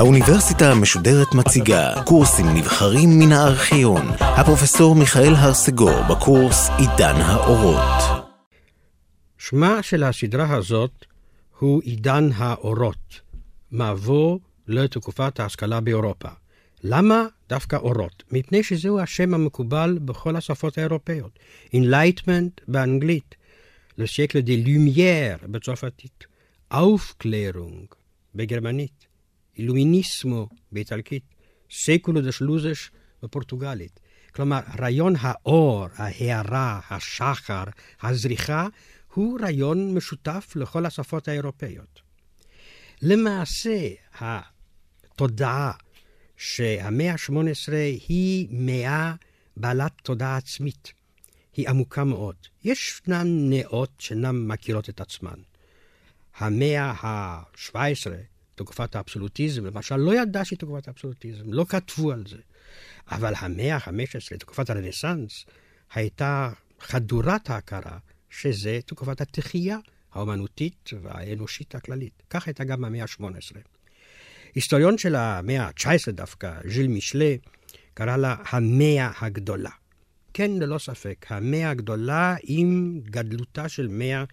האוניברסיטה המשודרת מציגה קורסים נבחרים מן הארכיון. הפרופסור מיכאל הרסגור בקורס עידן האורות. שמה של הסדרה הזאת הוא עידן האורות, מבוא לתקופת ההשכלה באירופה. למה דווקא אורות? מפני שזהו השם המקובל בכל השפות האירופאיות. Enlightenment באנגלית, לסייקל דה לומייר בצרפתית, Aufklärung בגרמנית, אילומיניסמו באיטלקית, סקולו דה שלוזש בפורטוגלית. כלומר, רעיון האור, ההארה, השחר, הזריחה, הוא רעיון משותף לכל השפות האירופאיות. למעשה, התודעה שהמאה ה-18 היא מאה בעלת תודעה עצמית. היא עמוקה מאוד. ישנן נאות שאינן מכירות את עצמן. המאה ה-17, תקופת האבסולוטיזם, למשל, לא ידעה שהיא תקופת האבסולוטיזם, לא כתבו על זה. אבל המאה ה-15, תקופת הרנסאנס, הייתה חדורת ההכרה שזה תקופת התחייה האומנותית והאנושית הכללית. כך הייתה גם המאה ה-18. היסטוריון של המאה ה-19 דווקא, ז'יל משלה, קרא לה המאה הגדולה. כן, ללא ספק, המאה הגדולה עם גדלותה של מאה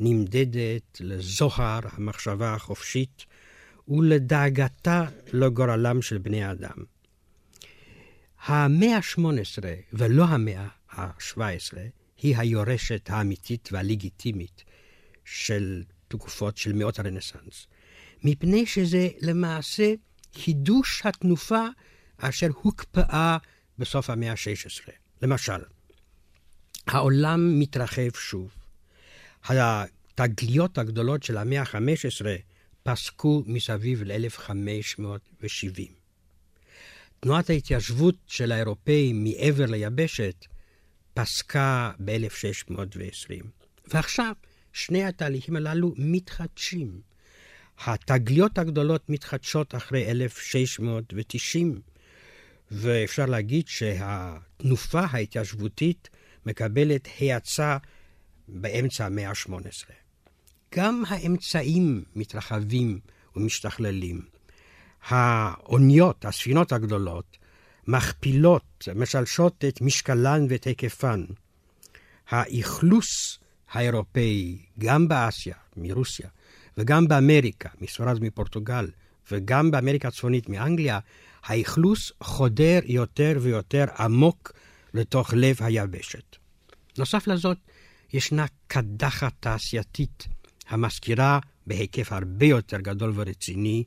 נמדדת לזוהר המחשבה החופשית ולדאגתה לגורלם של בני האדם. המאה ה-18 ולא המאה ה-17 היא היורשת האמיתית והלגיטימית של תקופות של מאות הרנסאנס. מפני שזה למעשה חידוש התנופה אשר הוקפאה בסוף המאה ה-16. למשל, העולם מתרחב שוב. התגליות הגדולות של המאה ה-15 פסקו מסביב ל-1570. תנועת ההתיישבות של האירופאים מעבר ליבשת פסקה ב-1620. ועכשיו שני התהליכים הללו מתחדשים. התגליות הגדולות מתחדשות אחרי 1690, ואפשר להגיד שהתנופה ההתיישבותית מקבלת האצה באמצע המאה ה-18. גם האמצעים מתרחבים ומשתכללים. האוניות, הספינות הגדולות, מכפילות, משלשות את משקלן ואת היקפן. האכלוס האירופאי, גם באסיה, מרוסיה, וגם באמריקה, מספרד ומפורטוגל, וגם באמריקה הצפונית מאנגליה, האכלוס חודר יותר ויותר עמוק לתוך לב היבשת. נוסף לזאת, ישנה קדחת תעשייתית המזכירה בהיקף הרבה יותר גדול ורציני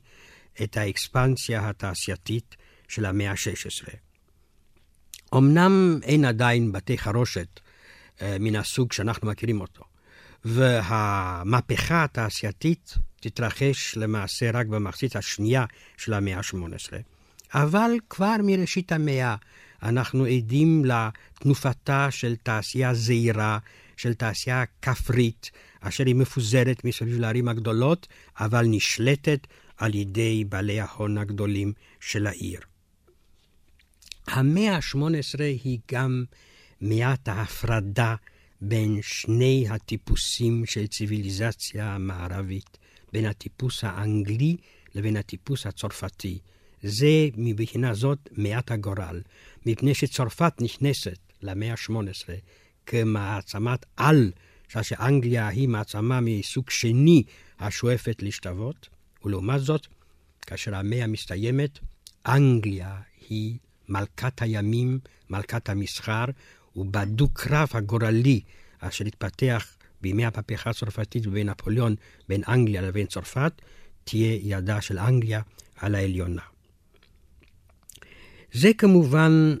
את האקספנסיה התעשייתית של המאה ה-16. אמנם אין עדיין בתי חרושת אה, מן הסוג שאנחנו מכירים אותו, והמהפכה התעשייתית תתרחש למעשה רק במחצית השנייה של המאה ה-18. אבל כבר מראשית המאה אנחנו עדים לתנופתה של תעשייה זעירה, של תעשייה כפרית, אשר היא מפוזרת מסביב לערים הגדולות, אבל נשלטת על ידי בעלי ההון הגדולים של העיר. המאה ה-18 היא גם מיית ההפרדה בין שני הטיפוסים של ציוויליזציה המערבית, בין הטיפוס האנגלי לבין הטיפוס הצרפתי. זה מבחינה זאת מעט הגורל, מפני שצרפת נכנסת למאה ה-18 כמעצמת על, שאנגליה היא מעצמה מסוג שני השואפת להשתוות, ולעומת זאת, כאשר המאה מסתיימת, אנגליה היא מלכת הימים, מלכת המסחר, ובדו-קרב הגורלי אשר התפתח בימי המהפכה הצרפתית ובנפוליאון בין אנגליה לבין צרפת, תהיה ידה של אנגליה על העליונה. זה כמובן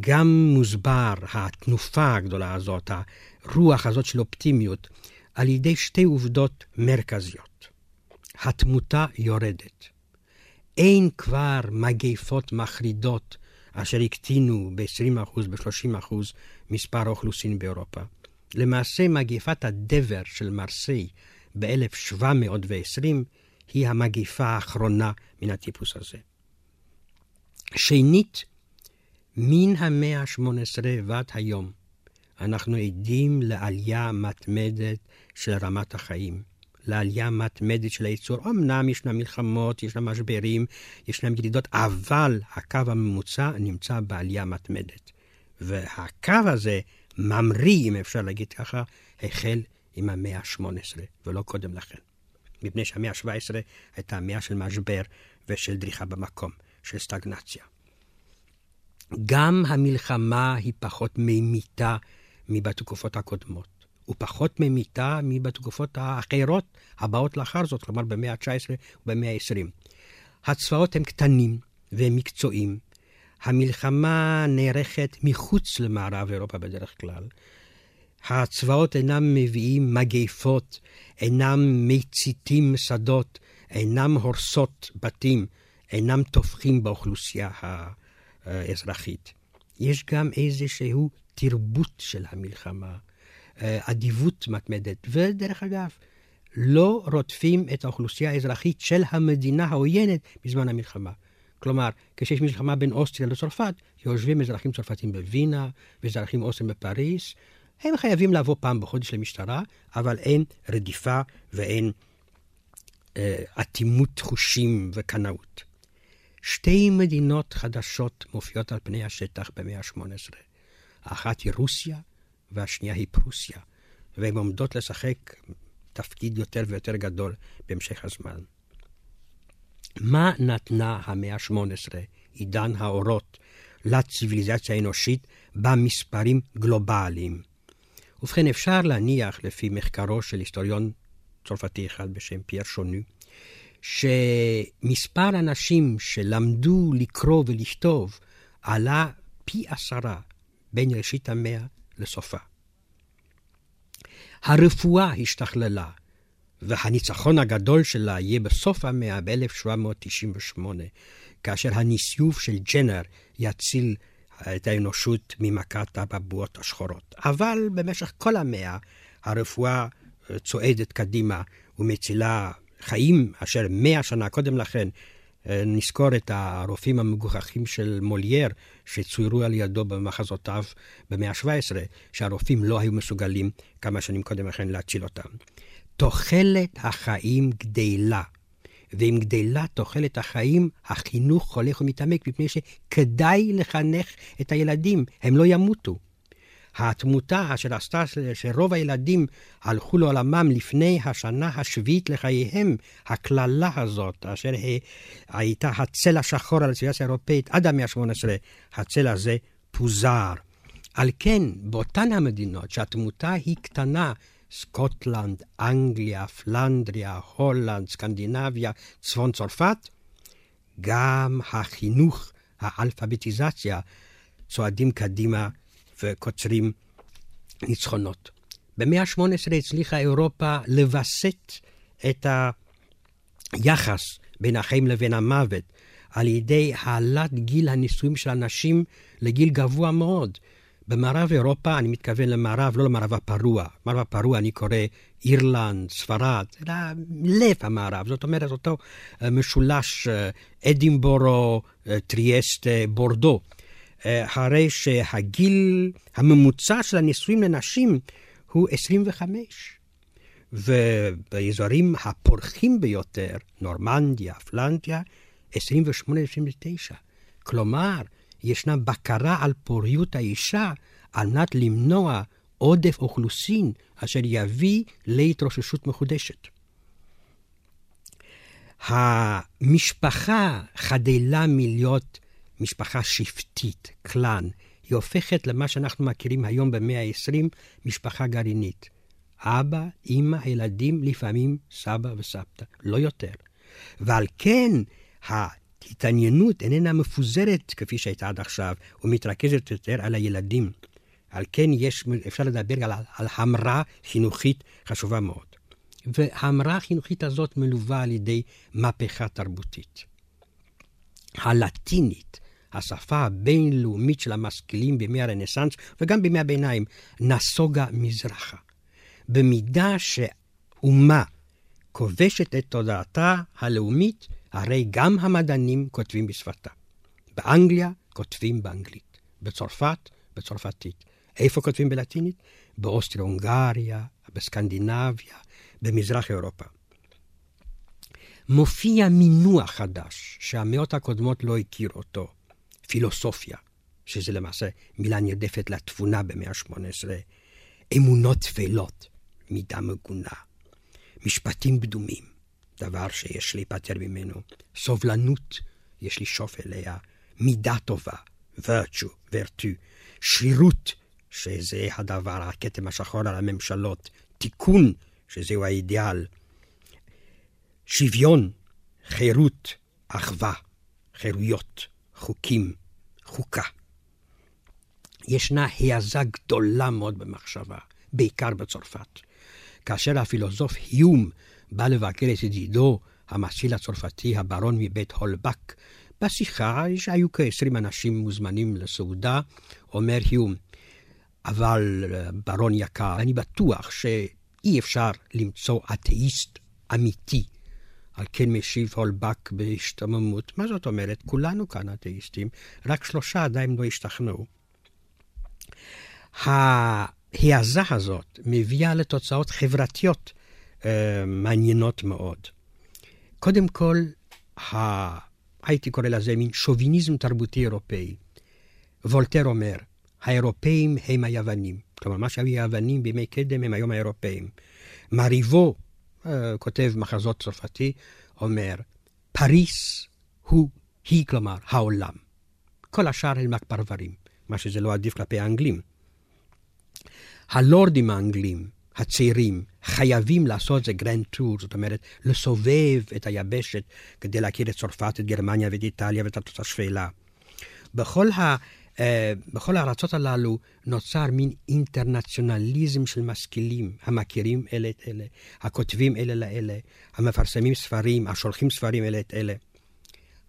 גם מוסבר, התנופה הגדולה הזאת, הרוח הזאת של אופטימיות, על ידי שתי עובדות מרכזיות. התמותה יורדת. אין כבר מגפות מחרידות אשר הקטינו ב-20%, ב-30% מספר האוכלוסין באירופה. למעשה, מגפת הדבר של מרסיי ב-1720 היא המגפה האחרונה מן הטיפוס הזה. שנית, מן המאה ה-18 ועד היום, אנחנו עדים לעלייה מתמדת של רמת החיים. לעלייה מתמדת של הייצור. אמנם ישנם מלחמות, ישנם משברים, ישנם ידידות, אבל הקו הממוצע נמצא בעלייה מתמדת. והקו הזה ממריא, אם אפשר להגיד ככה, החל עם המאה ה-18, ולא קודם לכן. מפני שהמאה ה-17 הייתה המאה של משבר ושל דריכה במקום, של סטגנציה. גם המלחמה היא פחות ממיתה מבתקופות הקודמות. ופחות ממיתה מבתקופות האחרות הבאות לאחר זאת, כלומר במאה ה-19 ובמאה ה-20. הצבאות הם קטנים והם מקצועיים. המלחמה נערכת מחוץ למערב אירופה בדרך כלל. הצבאות אינם מביאים מגפות, אינם מציתים שדות, אינם הורסות בתים, אינם טובחים באוכלוסייה האזרחית. יש גם איזשהו תרבות של המלחמה. אה, אדיבות מתמדת. ודרך אגב, לא רודפים את האוכלוסייה האזרחית של המדינה העוינת בזמן המלחמה. כלומר, כשיש מלחמה בין אוסטריה לצרפת, יושבים אזרחים צרפתים בווינה ואזרחים אוסטרים בפריס. הם חייבים לבוא פעם בחודש למשטרה, אבל אין רדיפה ואין אה, אטימות חושים וקנאות. שתי מדינות חדשות מופיעות על פני השטח במאה ה-18. האחת היא רוסיה והשנייה היא פרוסיה, והן עומדות לשחק תפקיד יותר ויותר גדול בהמשך הזמן. מה נתנה המאה ה-18, עידן האורות, לציוויליזציה האנושית במספרים גלובליים? ובכן, אפשר להניח, לפי מחקרו של היסטוריון צרפתי אחד בשם פייר שונו, שמספר אנשים שלמדו לקרוא ולכתוב עלה פי עשרה בין ראשית המאה לסופה. הרפואה השתכללה, והניצחון הגדול שלה יהיה בסוף המאה ב-1798, כאשר הניסיוף של ג'נר יציל את האנושות ממכת הבבואות השחורות. אבל במשך כל המאה הרפואה אה, צועדת קדימה ומצילה חיים אשר מאה שנה קודם לכן נזכור את הרופאים המגוחכים של מולייר, שצוירו על ידו במחזותיו במאה ה-17, שהרופאים לא היו מסוגלים כמה שנים קודם לכן להציל אותם. תוחלת החיים גדלה, ועם גדלה תוחלת החיים, החינוך הולך ומתעמק, מפני שכדאי לחנך את הילדים, הם לא ימותו. התמותה אשר עשתה שרוב הילדים הלכו לעולמם לפני השנה השביעית לחייהם, הקללה הזאת, אשר הייתה הצל השחור על הציוויציה האירופאית עד המאה ה-18, הצל הזה פוזר. על כן, באותן המדינות שהתמותה היא קטנה, סקוטלנד, אנגליה, פלנדריה, הולנד, סקנדינביה, צפון צרפת, גם החינוך, האלפביטיזציה, צועדים קדימה וקוצרים ניצחונות. במאה ה-18 הצליחה אירופה לווסת את היחס בין החיים לבין המוות על ידי העלאת גיל הנישואים של אנשים לגיל גבוה מאוד. במערב אירופה, אני מתכוון למערב, לא למערב הפרוע. מערב הפרוע אני קורא אירלנד, ספרד, זה לב המערב. זאת אומרת, אותו אה, משולש אה, אדינבורו, אה, טריאסט, בורדו. הרי שהגיל הממוצע של הנישואים לנשים הוא 25. ובאזורים הפורחים ביותר, נורמנדיה, פלנדיה, 28-29. כלומר, ישנה בקרה על פוריות האישה על מנת למנוע עודף אוכלוסין אשר יביא להתרוששות מחודשת. המשפחה חדלה מלהיות משפחה שבטית, קלאן. היא הופכת למה שאנחנו מכירים היום במאה ה-20, משפחה גרעינית. אבא, אימא, ילדים, לפעמים סבא וסבתא, לא יותר. ועל כן, ההתעניינות איננה מפוזרת כפי שהייתה עד עכשיו, ומתרכזת יותר על הילדים. על כן יש, אפשר לדבר על, על המרה חינוכית חשובה מאוד. וההמרה החינוכית הזאת מלווה על ידי מהפכה תרבותית. הלטינית, השפה הבינלאומית של המשכילים בימי הרנסאנס וגם בימי הביניים, נסוגה מזרחה. במידה שאומה כובשת את תודעתה הלאומית, הרי גם המדענים כותבים בשפתה. באנגליה כותבים באנגלית, בצרפת, בצרפתית. איפה כותבים בלטינית? באוסטריה-הונגריה, בסקנדינביה, במזרח אירופה. מופיע מינוח חדש שהמאות הקודמות לא הכירו אותו, פילוסופיה, שזה למעשה מילה נרדפת לתבונה במאה ה-18, אמונות טפלות, מידה מגונה, משפטים קדומים, דבר שיש להיפטר ממנו, סובלנות, יש לשאוף אליה, מידה טובה, virtue, virtue, שרירות, שזה הדבר, הכתם השחור על הממשלות, תיקון, שזהו האידיאל, שוויון, חירות, אחווה, חירויות, חוקים, חוקה. ישנה העזה גדולה מאוד במחשבה, בעיקר בצרפת. כאשר הפילוסוף היום בא לבקר את ידידו, המסיל הצרפתי, הברון מבית הולבק, בשיחה שהיו כ-20 אנשים מוזמנים לסעודה, אומר היום, אבל ברון יקר, אני בטוח שאי אפשר למצוא אתאיסט אמיתי. על כן משיב הולבק בהשתממות. מה זאת אומרת? כולנו כאן אתאיסטים, רק שלושה עדיין לא השתכנעו. ההעזה הזאת מביאה לתוצאות חברתיות אה, מעניינות מאוד. קודם כל, ה... הייתי קורא לזה מין שוביניזם תרבותי אירופאי. וולטר אומר, האירופאים הם היוונים. כלומר, מה שהיו היוונים בימי קדם הם היום האירופאים. מריבו, כותב מחזות צרפתי, אומר, פריס הוא, היא כלומר, העולם. כל השאר הם רק פרברים, מה שזה לא אדיב כלפי האנגלים. הלורדים האנגלים, הצעירים, חייבים לעשות את ה grand tour, זאת אומרת, לסובב את היבשת כדי להכיר את צרפת, את גרמניה ואת איטליה ואת השפלה. בכל ה... אה, בכל הארצות הללו נוצר מין אינטרנציונליזם של משכילים, המכירים אלה את אלה, הכותבים אלה לאלה, המפרסמים ספרים, השולחים ספרים אלה את אלה.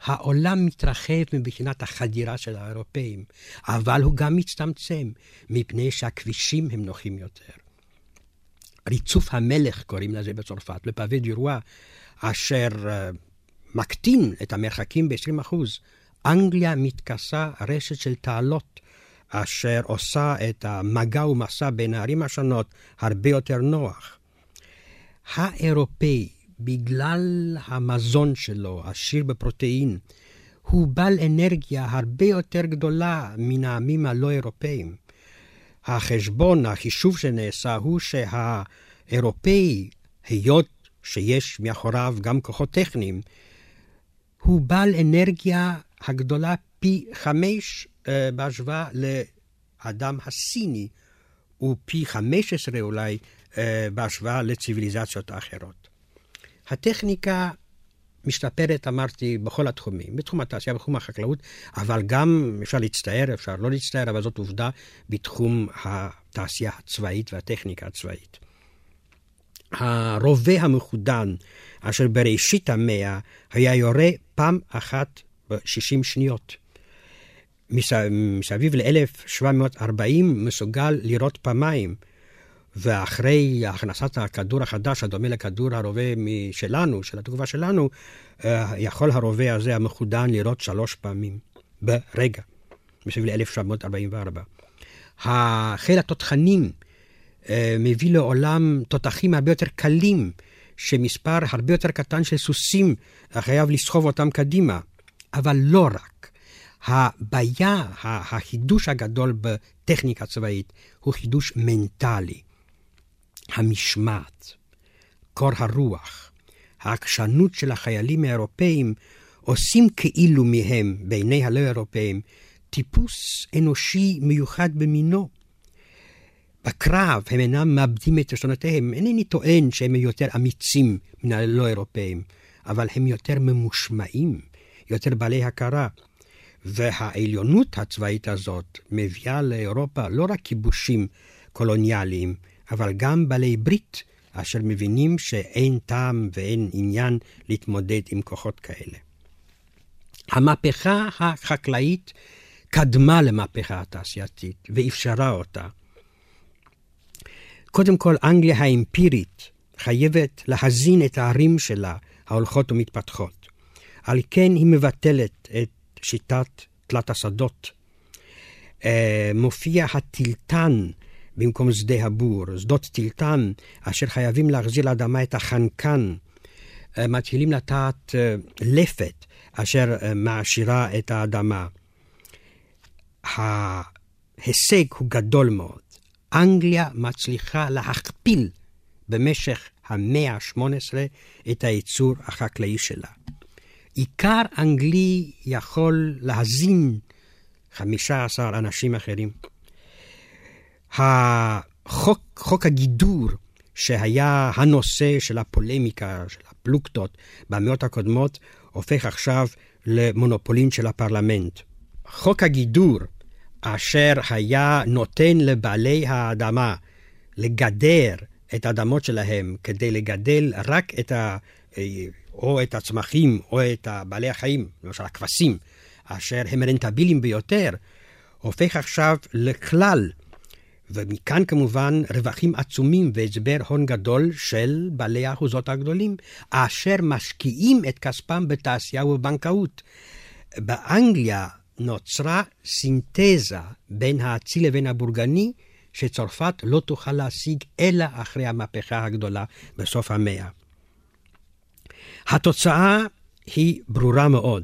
העולם מתרחב מבחינת החדירה של האירופאים, אבל הוא גם מצטמצם, מפני שהכבישים הם נוחים יותר. ריצוף המלך קוראים לזה בצרפת, לפאבי דירואה, אשר uh, מקטין את המרחקים ב-20%. אנגליה מתכסה רשת של תעלות, אשר עושה את המגע ומסע בין הערים השונות הרבה יותר נוח. האירופאי בגלל המזון שלו, עשיר בפרוטאין, הוא בעל אנרגיה הרבה יותר גדולה מן העמים הלא אירופאים. החשבון, החישוב שנעשה הוא שהאירופאי, היות שיש מאחוריו גם כוחות טכניים, הוא בעל אנרגיה הגדולה פי חמש uh, בהשוואה לאדם הסיני, ופי חמש עשרה אולי uh, בהשוואה לציוויליזציות אחרות. הטכניקה משתפרת, אמרתי, בכל התחומים, בתחום התעשייה, בתחום החקלאות, אבל גם אפשר להצטער, אפשר לא להצטער, אבל זאת עובדה בתחום התעשייה הצבאית והטכניקה הצבאית. הרובה המחודן, אשר בראשית המאה היה יורה פעם אחת ב-60 שניות. מסביב ל-1740 מסוגל לירות פעמיים. ואחרי הכנסת הכדור החדש, הדומה לכדור הרובה שלנו, של התגובה שלנו, אה, יכול הרובה הזה המחודן לירות שלוש פעמים ברגע, מסביב ל-1744. חיל התותחנים אה, מביא לעולם תותחים הרבה יותר קלים, שמספר הרבה יותר קטן של סוסים חייב לסחוב אותם קדימה. אבל לא רק. הבעיה, החידוש הגדול בטכניקה צבאית הוא חידוש מנטלי. המשמעת, קור הרוח, העקשנות של החיילים האירופאים עושים כאילו מהם, בעיני הלא אירופאים, טיפוס אנושי מיוחד במינו. בקרב הם אינם מאבדים את רצונותיהם. אינני טוען שהם יותר אמיצים מן הלא אירופאים, אבל הם יותר ממושמעים, יותר בעלי הכרה. והעליונות הצבאית הזאת מביאה לאירופה לא רק כיבושים קולוניאליים, אבל גם בעלי ברית, אשר מבינים שאין טעם ואין עניין להתמודד עם כוחות כאלה. המהפכה החקלאית קדמה למהפכה התעשייתית ואפשרה אותה. קודם כל, אנגליה האמפירית חייבת להזין את הערים שלה ההולכות ומתפתחות. על כן היא מבטלת את שיטת תלת השדות. אה, מופיע הטילטן במקום שדה הבור, שדות טילטן, אשר חייבים להחזיר לאדמה את החנקן. אה, מתחילים לטעת אה, לפת, אשר מעשירה את האדמה. ההישג הוא גדול מאוד. אנגליה מצליחה להכפיל במשך המאה ה-18 את הייצור החקלאי שלה. עיקר אנגלי יכול להזין 15 אנשים אחרים. החוק, חוק הגידור, שהיה הנושא של הפולמיקה, של הפלוקטות במאות הקודמות, הופך עכשיו למונופולין של הפרלמנט. חוק הגידור, אשר היה נותן לבעלי האדמה לגדר את האדמות שלהם כדי לגדל רק את ה... או את הצמחים או את בעלי החיים, למשל הכבשים, אשר הם רנטביליים ביותר, הופך עכשיו לכלל. ומכאן כמובן רווחים עצומים והסבר הון גדול של בעלי האחוזות הגדולים, אשר משקיעים את כספם בתעשייה ובבנקאות. באנגליה נוצרה סינתזה בין האציל לבין הבורגני, שצרפת לא תוכל להשיג אלא אחרי המהפכה הגדולה בסוף המאה. התוצאה היא ברורה מאוד.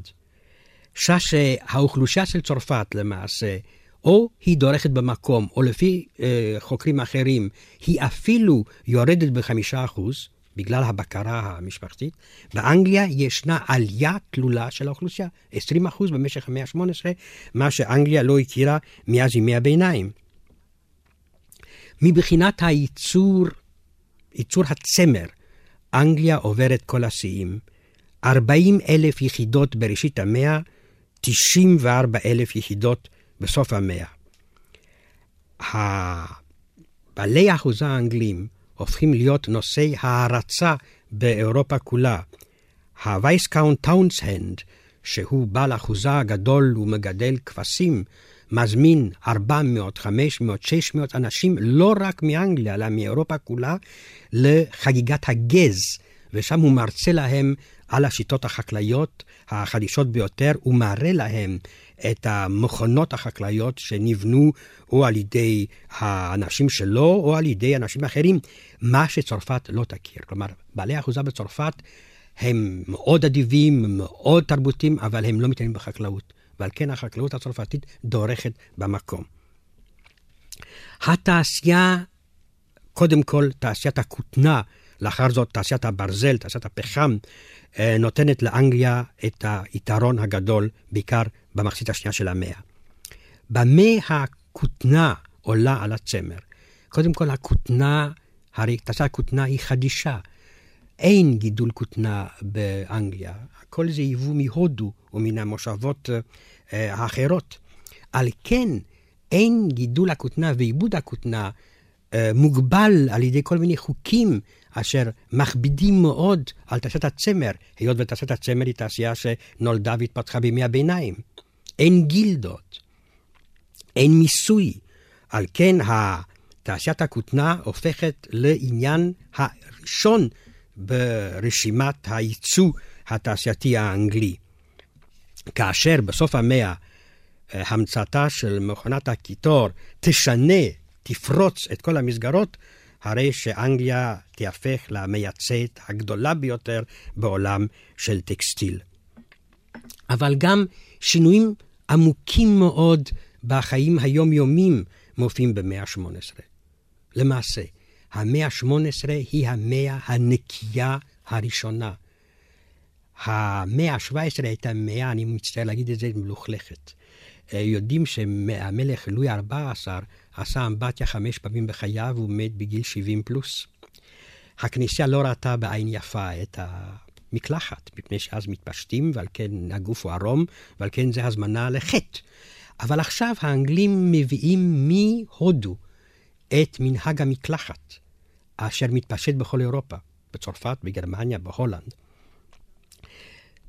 שהאוכלוסייה של צרפת למעשה, או היא דורכת במקום, או לפי אה, חוקרים אחרים, היא אפילו יורדת בחמישה אחוז, בגלל הבקרה המשפחתית. באנגליה ישנה עלייה תלולה של האוכלוסייה, 20 אחוז במשך המאה ה-18, מה שאנגליה לא הכירה מאז ימי הביניים. מבחינת הייצור, ייצור הצמר, אנגליה עוברת כל השיאים. 40 אלף יחידות בראשית המאה, 94 אלף יחידות בסוף המאה. בעלי האחוזה האנגלים הופכים להיות נושאי הערצה באירופה כולה. ה viscount טאונסהנד, שהוא בעל אחוזה הגדול ומגדל כבשים, מזמין 400, 500, 600 אנשים, לא רק מאנגליה, אלא מאירופה כולה, לחגיגת הגז, ושם הוא מרצה להם על השיטות החקלאיות החדישות ביותר, ומראה להם את המכונות החקלאיות שנבנו או על ידי האנשים שלו או על ידי אנשים אחרים, מה שצרפת לא תכיר. כלומר, בעלי האחוזה בצרפת הם מאוד אדיבים, מאוד תרבותיים, אבל הם לא מתעניינים בחקלאות. ועל כן החקלאות הצרפתית דורכת במקום. התעשייה, קודם כל תעשיית הכותנה, לאחר זאת תעשיית הברזל, תעשיית הפחם, אה, נותנת לאנגליה את היתרון הגדול, בעיקר במחצית השנייה של המאה. במה הכותנה עולה על הצמר? קודם כל, הכותנה, הרי תעשיית הכותנה היא חדישה. אין גידול כותנה באנגליה, הכל זה יבוא מהודו ומן המושבות אה, האחרות. על כן, אין גידול הכותנה ועיבוד הכותנה אה, מוגבל על ידי כל מיני חוקים אשר מכבידים מאוד על תעשיית הצמר, היות ותעשיית הצמר היא תעשייה שנולדה והתפתחה בימי הביניים. אין גילדות, אין מיסוי. על כן תעשיית הכותנה הופכת לעניין הראשון ברשימת הייצוא התעשייתי האנגלי. כאשר בסוף המאה אה, המצאתה של מכונת הקיטור תשנה, תפרוץ את כל המסגרות, הרי שאנגליה תיהפך למייצאת הגדולה ביותר בעולם של טקסטיל. אבל גם שינויים עמוקים מאוד בחיים היומיומיים מופיעים במאה ה-18. למעשה, המאה ה-18 היא המאה הנקייה הראשונה. המאה ה-17 הייתה מאה, אני מצטער להגיד את זה, מלוכלכת. אה, יודעים שהמלך לואי ה-14 עשה אמבטיה חמש פעמים בחייו, הוא מת בגיל 70 פלוס. הכנסייה לא ראתה בעין יפה את המקלחת, מפני שאז מתפשטים, ועל כן הגוף הוא ערום, ועל כן זה הזמנה לחטא. אבל עכשיו האנגלים מביאים מהודו את מנהג המקלחת, אשר מתפשט בכל אירופה, בצרפת, בגרמניה, בהולנד.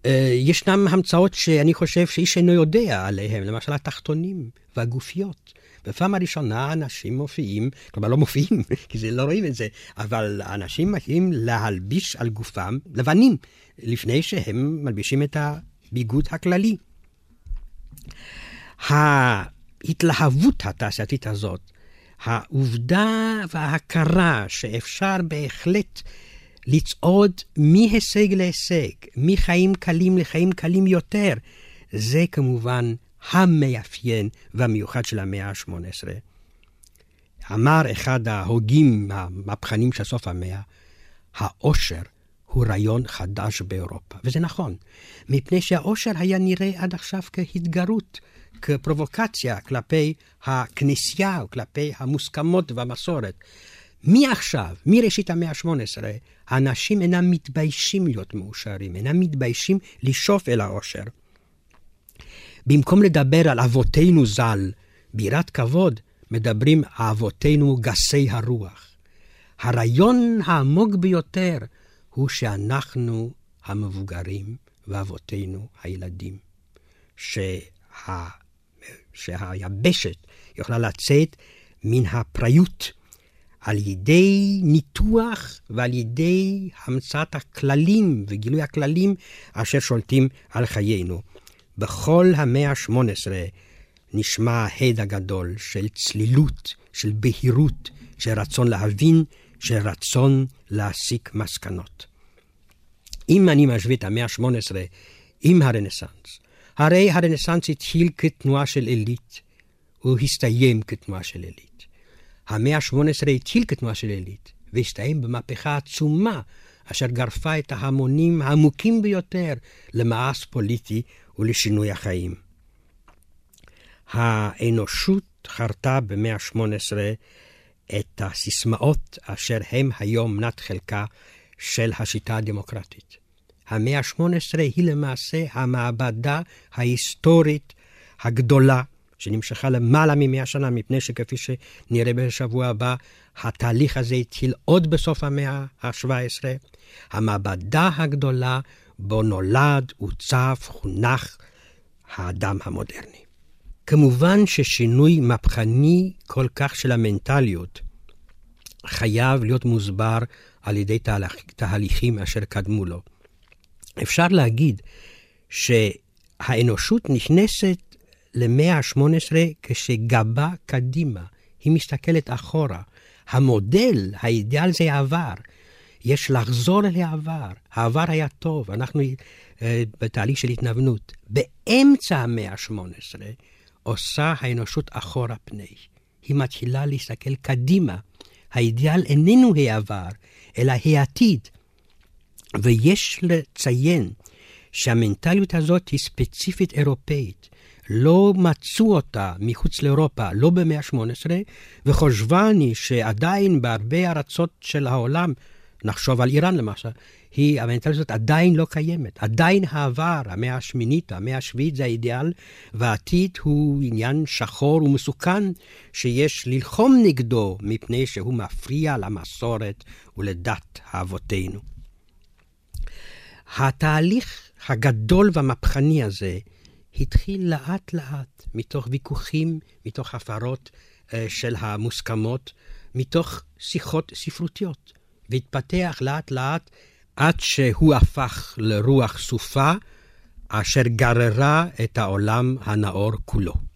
אה, ישנם המצאות שאני חושב שאיש אינו יודע עליהם, למשל התחתונים והגופיות. בפעם הראשונה אנשים מופיעים, כלומר לא מופיעים, כי זה לא רואים את זה, אבל אנשים מתחילים להלביש על גופם לבנים, לפני שהם מלבישים את הביגוד הכללי. ההתלהבות התעשייתית הזאת, העובדה וההכרה שאפשר בהחלט לצעוד מהישג להישג, מחיים קלים לחיים קלים יותר, זה כמובן המאפיין והמיוחד של המאה ה-18. אמר אחד ההוגים המהפכנים של סוף המאה, העושר הוא רעיון חדש באירופה. וזה נכון, מפני שהעושר היה נראה עד עכשיו כהתגרות, כפרובוקציה כלפי הכנסייה וכלפי המוסכמות והמסורת. מעכשיו, מראשית המאה ה-18, האנשים אינם מתביישים להיות מאושרים, אינם מתביישים לשאוף אל העושר. במקום לדבר על אבותינו ז"ל, בירת כבוד, מדברים אבותינו גסי הרוח. הרעיון העמוק ביותר הוא שאנחנו המבוגרים ואבותינו הילדים. שה... שהיבשת יכולה לצאת מן הפריות על ידי ניתוח ועל ידי המצאת הכללים וגילוי הכללים אשר שולטים על חיינו. בכל המאה ה-18 נשמע ההד הגדול של צלילות, של בהירות, של רצון להבין, של רצון להסיק מסקנות. אם אני משווה את המאה ה-18 עם הרנסאנס, הרי הרנסאנס התחיל כתנועה של עילית, הוא הסתיים כתנועה של עילית. המאה ה-18 התחיל כתנועה של עילית, והסתיים במהפכה עצומה, אשר גרפה את ההמונים העמוקים ביותר למאס פוליטי ולשינוי החיים. האנושות חרתה במאה ה-18 את הסיסמאות אשר הם היום מנת חלקה של השיטה הדמוקרטית. המאה ה-18 היא למעשה המעבדה ההיסטורית הגדולה, שנמשכה למעלה ממאה שנה, מפני שכפי שנראה בשבוע הבא, התהליך הזה התחיל עוד בסוף המאה ה-17. המעבדה הגדולה בו נולד, עוצב, חונך האדם המודרני. כמובן ששינוי מהפכני כל כך של המנטליות חייב להיות מוסבר על ידי תהליכים אשר קדמו לו. אפשר להגיד שהאנושות נכנסת למאה ה-18 כשגבה קדימה, היא מסתכלת אחורה. המודל, האידיאל זה העבר. יש לחזור אל העבר. העבר היה טוב, אנחנו uh, בתהליך של התנוונות. באמצע המאה ה-18 עושה האנושות אחורה פני. היא מתחילה להסתכל קדימה. האידיאל איננו העבר, אלא העתיד. ויש לציין שהמנטליות הזאת היא ספציפית אירופאית. לא מצאו אותה מחוץ לאירופה, לא במאה ה-18, וחושבני שעדיין בהרבה ארצות של העולם, נחשוב על איראן למשל, היא, המנטליות הזאת עדיין לא קיימת. עדיין העבר, המאה השמינית, המאה השביעית זה האידיאל, והעתיד הוא עניין שחור ומסוכן שיש ללחום נגדו מפני שהוא מפריע למסורת ולדת אבותינו. התהליך הגדול והמהפכני הזה התחיל לאט לאט, מתוך ויכוחים, מתוך הפרות uh, של המוסכמות, מתוך שיחות ספרותיות, והתפתח לאט לאט עד שהוא הפך לרוח סופה, אשר גררה את העולם הנאור כולו.